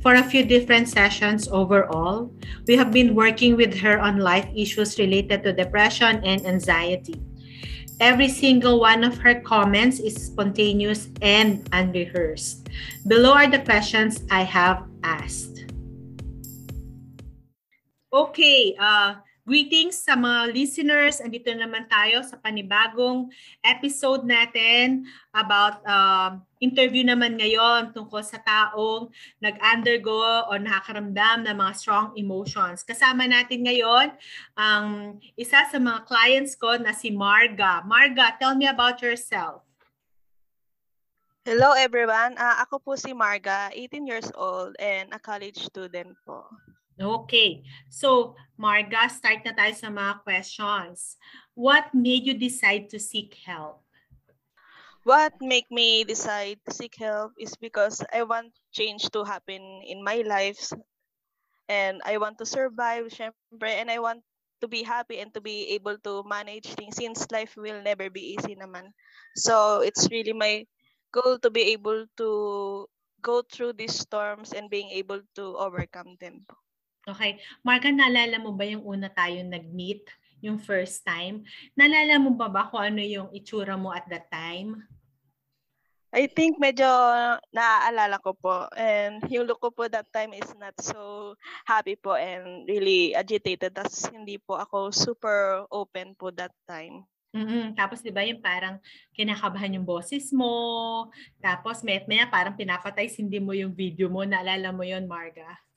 for a few different sessions overall. We have been working with her on life issues related to depression and anxiety. Every single one of her comments is spontaneous and unrehearsed. Below are the questions I have asked. Okay, uh, greetings sa mga listeners. Andito naman tayo sa panibagong episode natin about uh, interview naman ngayon tungkol sa taong nag-undergo o nakakaramdam ng mga strong emotions. Kasama natin ngayon ang isa sa mga clients ko na si Marga. Marga, tell me about yourself. Hello everyone. Uh, ako po si Marga, 18 years old and a college student po. Okay. So, Marga, start na tayo sa mga questions. What made you decide to seek help? what make me decide to seek help is because I want change to happen in my life and I want to survive syempre and I want to be happy and to be able to manage things since life will never be easy naman. So it's really my goal to be able to go through these storms and being able to overcome them. Okay. Marga, naalala mo ba yung una tayo nag-meet, yung first time? Naalala mo ba ba kung ano yung itsura mo at that time? I think medyo naaalala ko po. And yung look ko po that time is not so happy po and really agitated. Tapos hindi po ako super open po that time. Mm-hmm. Tapos 'di ba yung parang kinakabahan yung boses mo. Tapos may maya parang pinapatay sindi mo yung video mo. Naalala mo yon Marga?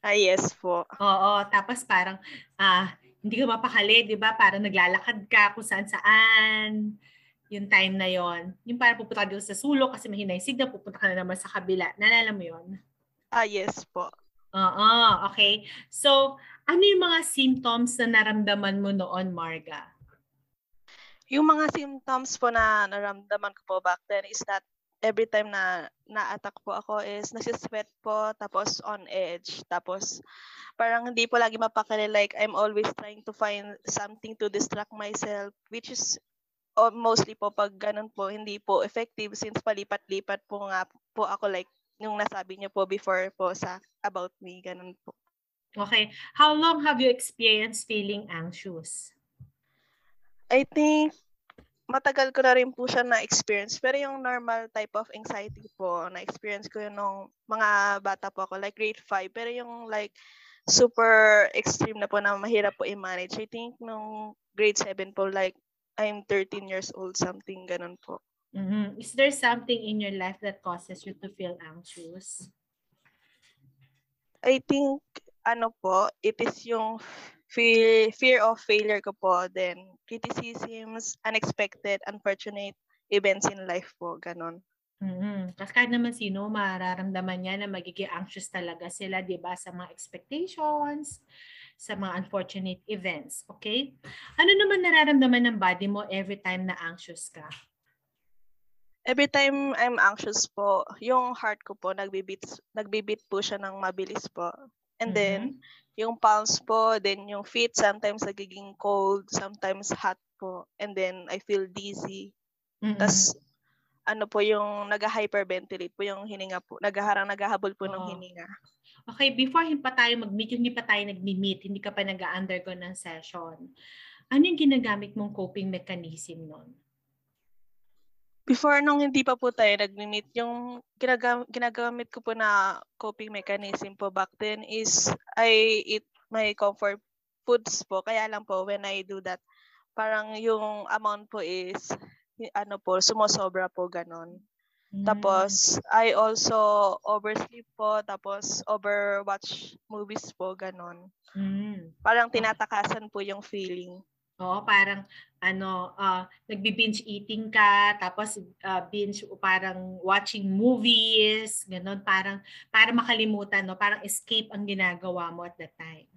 Ah, yes po. Oo, tapos parang ah hindi ka mapakali, 'di ba? Parang naglalakad ka kung saan-saan yung time na yon yung para pupunta ka sa sulok kasi mahina yung signal, pupunta ka na naman sa kabila. Nalala mo yon Ah, yes po. Oo, okay. So, ano yung mga symptoms na naramdaman mo noon, Marga? Yung mga symptoms po na naramdaman ko po back then is that every time na na-attack po ako is nasisweat po, tapos on edge, tapos parang hindi po lagi mapakali like I'm always trying to find something to distract myself which is o mostly po pag ganun po, hindi po effective since palipat-lipat po nga po ako like yung nasabi niyo po before po sa about me, ganun po. Okay. How long have you experienced feeling anxious? I think matagal ko na rin po siya na-experience. Pero yung normal type of anxiety po, na-experience ko yun nung mga bata po ako, like grade 5. Pero yung like super extreme na po na mahirap po i-manage. I think nung grade 7 po, like I'm 13 years old, something ganun po. Mm-hmm. Is there something in your life that causes you to feel anxious? I think, ano po, it is yung fear, fear of failure ko po, then criticisms, unexpected, unfortunate events in life po, ganun. Mm-hmm. Kasi kahit naman sino, mararamdaman niya na magiging anxious talaga sila, di ba, sa mga expectations, sa mga unfortunate events. Okay? Ano naman nararamdaman ng body mo every time na anxious ka? Every time I'm anxious po, yung heart ko po, nagbibit, nagbibit po siya ng mabilis po. And mm-hmm. then, yung pulse po, then yung feet, sometimes nagiging cold, sometimes hot po. And then, I feel dizzy. Mm-hmm. Tapos, ano po yung nag-hyperventilate po yung hininga po. Naghaharang, naghahabol po oh. ng hininga. Okay, before pa tayo mag-meet, hindi pa tayo nag-meet, hindi ka pa nag-undergo ng session, ano yung ginagamit mong coping mechanism noon? Before nung hindi pa po tayo nag-meet, yung ginagam- ginagamit ko po na coping mechanism po back then is I eat my comfort foods po. Kaya lang po when I do that, parang yung amount po is ano po, sumosobra po ganon. Mm. Tapos, I also oversleep po, tapos overwatch movies po, ganon. Mm. Parang tinatakasan po yung feeling. Oo, parang ano, uh, nagbi-binge eating ka, tapos uh, binge parang watching movies, ganun, parang para makalimutan, no, parang escape ang ginagawa mo at that time.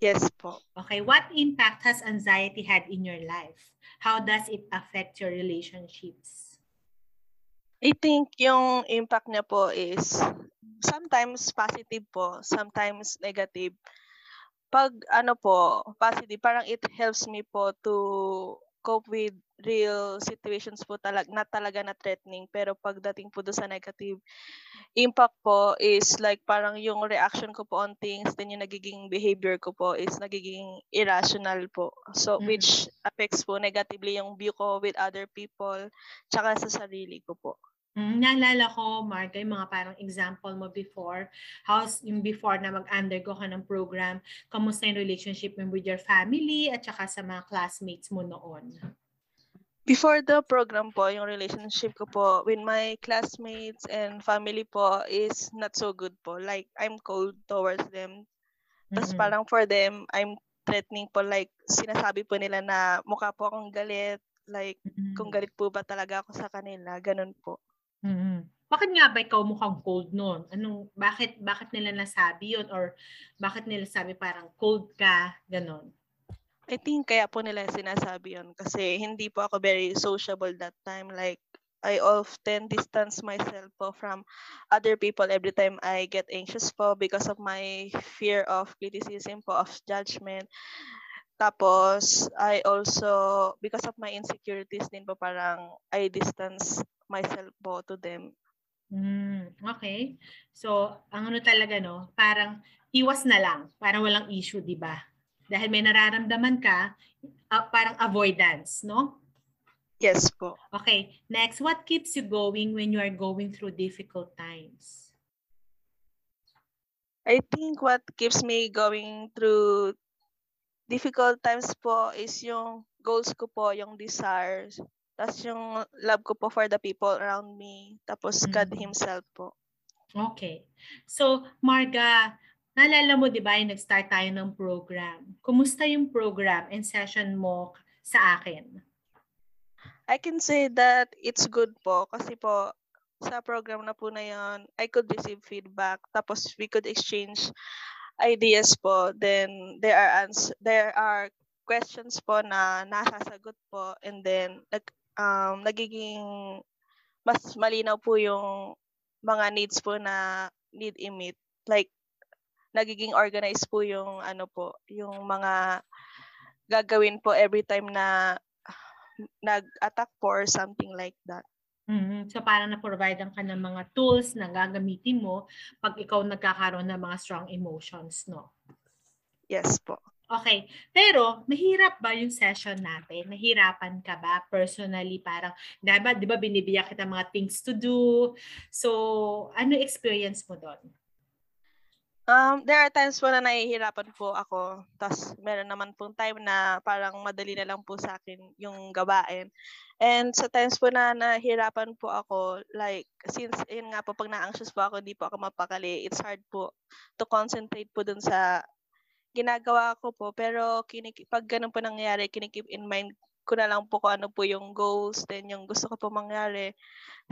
Yes po. Okay, what impact has anxiety had in your life? How does it affect your relationships? I think yung impact niya po is sometimes positive po, sometimes negative. Pag ano po, positive, parang it helps me po to cope with real situations po talag na talaga na threatening. Pero pagdating po do sa negative impact po is like parang yung reaction ko po on things then yung nagiging behavior ko po is nagiging irrational po. So Mhm. which affects po negatively yung view ko with other people tsaka sa sarili ko po Mm, naalala ko, Mark, yung mga parang example mo before, how's yung before na mag-undergo ka ng program, kamusta yung relationship mo with your family at saka sa mga classmates mo noon? Before the program po, yung relationship ko po with my classmates and family po is not so good po. Like, I'm cold towards them. Tapos Mm-mm. parang for them, I'm threatening po. Like, sinasabi po nila na mukha po akong galit. Like, Mm-mm. kung galit po ba talaga ako sa kanila. Ganun po. Bakit nga ba ikaw mukhang cold noon? Anong, bakit, bakit nila nasabi yun? Or bakit nila sabi parang cold ka? Ganon. I think kaya po nila sinasabi yun. Kasi hindi po ako very sociable that time. Like, I often distance myself po from other people every time I get anxious po because of my fear of criticism po, of judgment. Tapos, I also, because of my insecurities din po, parang I distance myself po to them. Mm, okay. So, ang ano talaga, no? Parang iwas na lang. Parang walang issue, di ba? Dahil may nararamdaman ka, ah, parang avoidance, no? Yes po. Okay. Next, what keeps you going when you are going through difficult times? I think what keeps me going through difficult times po is yung goals ko po, yung desires. Tapos yung love ko po for the people around me. Tapos God Mm. Himself po. Okay. So, Marga, naalala mo, di ba, yung nag-start tayo ng program. Kumusta yung program and session mo sa akin? I can say that it's good po kasi po sa program na po na yon I could receive feedback tapos we could exchange ideas po then there are ans- there are questions po na nasasagot po and then nag um, nagiging mas malinaw po yung mga needs po na need i-meet like nagiging organized po yung ano po yung mga gagawin po every time na nag-attack po or something like that. Mhm. So, parang na-providean ka ng mga tools na gagamitin mo pag ikaw nagkakaroon ng mga strong emotions, no? Yes po. Okay. Pero, mahirap ba yung session natin? Nahirapan ka ba personally? Parang, diba, di ba binibigyan kita mga things to do? So, ano experience mo doon? Um, there are times po na nahihirapan po ako. Tapos meron naman pong time na parang madali na lang po sa akin yung gawain. And sa times po na nahihirapan po ako, like, since, yun nga po, pag na-anxious po ako, hindi po ako mapakali, it's hard po to concentrate po dun sa ginagawa ko po. Pero kinik- pag ganun po nangyayari, kinikip in mind ko na lang po kung ano po yung goals, then yung gusto ko po mangyari.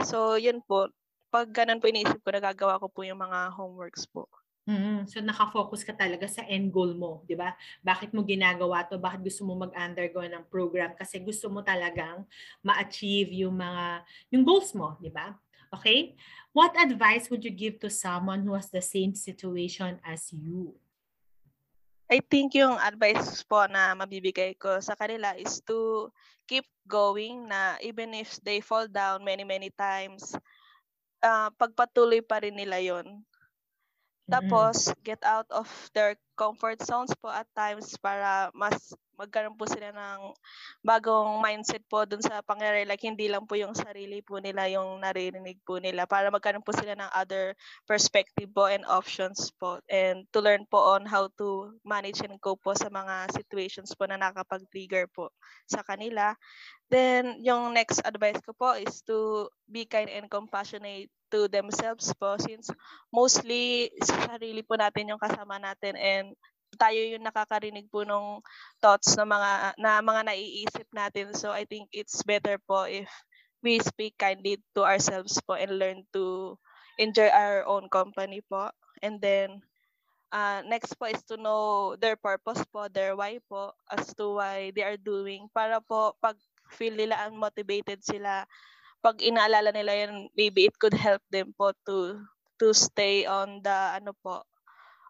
So, yun po. Pag ganun po iniisip ko, nagagawa ko po yung mga homeworks po. Mhm. So nakafocus ka talaga sa end goal mo, 'di ba? Bakit mo ginagawa 'to? Bakit gusto mo mag-undergo ng program? Kasi gusto mo talagang ma-achieve yung mga yung goals mo, 'di ba? Okay? What advice would you give to someone who has the same situation as you? I think yung advice po na mabibigay ko sa kanila is to keep going na even if they fall down many many times, ah, pagpatuloy pa rin nila yon. Tapos, get out of their comfort zones po at times para mas magkaroon po sila ng bagong mindset po dun sa pangyayari. Like, hindi lang po yung sarili po nila yung naririnig po nila. Para magkaroon po sila ng other perspective po and options po. And to learn po on how to manage and cope po sa mga situations po na nakapag-trigger po sa kanila. Then, yung next advice ko po is to be kind and compassionate to themselves po since mostly sa sarili po natin yung kasama natin and tayo yung nakakarinig po ng thoughts na mga na mga naiisip natin. So I think it's better po if we speak kindly to ourselves po and learn to enjoy our own company po. And then Uh, next po is to know their purpose po, their why po, as to why they are doing. Para po, pag feel nila unmotivated sila, pag inaalala nila yan, maybe it could help them po to to stay on the ano po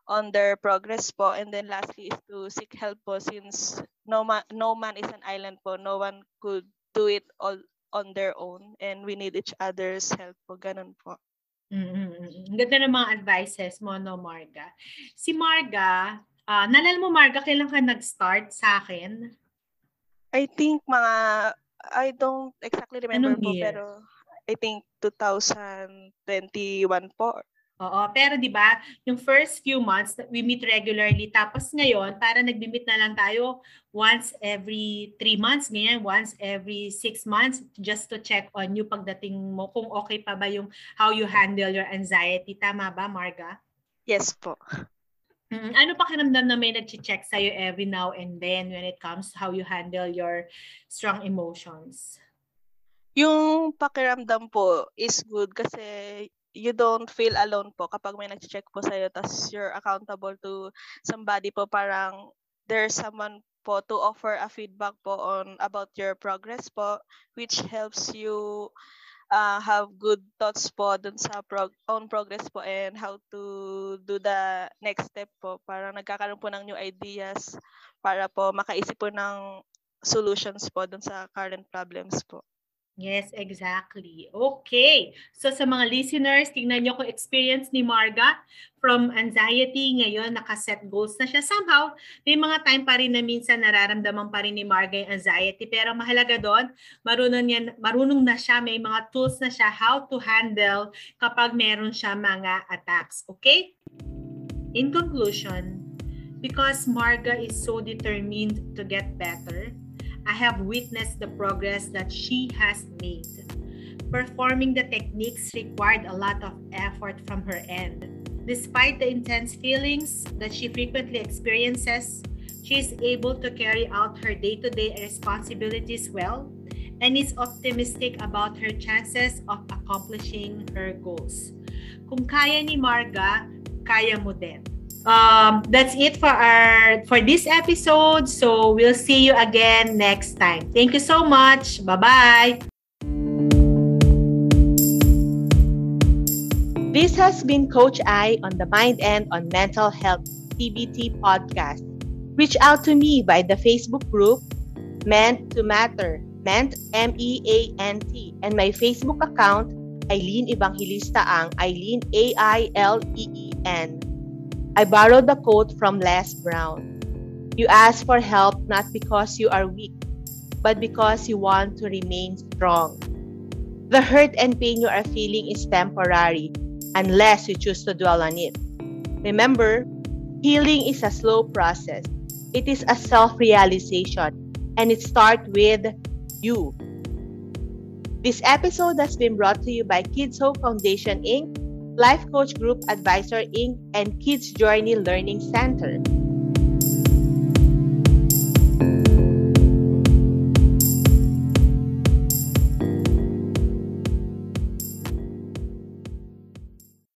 on their progress po and then lastly is to seek help po since no man no man is an island po no one could do it all on their own and we need each other's help po ganun po Mm-hmm. Ganda ng mga advices mo, no, Marga. Si Marga, uh, nalala mo, Marga, kailan ka nag-start sa akin? I think mga, I don't exactly remember Anong po, year? pero I think 2021 po Oo, pero 'di ba, yung first few months we meet regularly tapos ngayon para nagbi-meet na lang tayo once every three months, ganyan, once every six months just to check on you pagdating mo kung okay pa ba yung how you handle your anxiety. Tama ba, Marga? Yes po. Mm, ano pakiramdam na may nag-check sa'yo every now and then when it comes to how you handle your strong emotions? Yung pakiramdam po is good kasi you don't feel alone po kapag may nag-check po sa'yo tas you're accountable to somebody po parang there's someone po to offer a feedback po on about your progress po which helps you uh, have good thoughts po dun sa prog- on progress po and how to do the next step po parang nagkakaroon po ng new ideas para po makaisip po ng solutions po dun sa current problems po. Yes, exactly. Okay. So sa mga listeners, tingnan nyo kung experience ni Marga from anxiety. Ngayon, nakaset goals na siya. Somehow, may mga time pa rin na minsan nararamdaman pa rin ni Marga yung anxiety. Pero mahalaga doon, marunong, yan, marunong na siya, may mga tools na siya how to handle kapag meron siya mga attacks. Okay? In conclusion, because Marga is so determined to get better, I have witnessed the progress that she has made. Performing the techniques required a lot of effort from her end. Despite the intense feelings that she frequently experiences, she is able to carry out her day to day responsibilities well and is optimistic about her chances of accomplishing her goals. Kung kaya ni Marga, kaya mo din. Um, that's it for our for this episode. So we'll see you again next time. Thank you so much. Bye bye. This has been Coach I on the Mind and on Mental Health TBT podcast. Reach out to me by the Facebook group Meant to Matter, Meant M E A N T, and my Facebook account Eileen Evangelista Ang, Eileen A I L E E N. I borrowed the quote from Les Brown. You ask for help not because you are weak, but because you want to remain strong. The hurt and pain you are feeling is temporary unless you choose to dwell on it. Remember, healing is a slow process. It is a self-realization and it starts with you. This episode has been brought to you by Kids Hope Foundation Inc., Life Coach Group Advisor Inc., and Kids Journey Learning Center.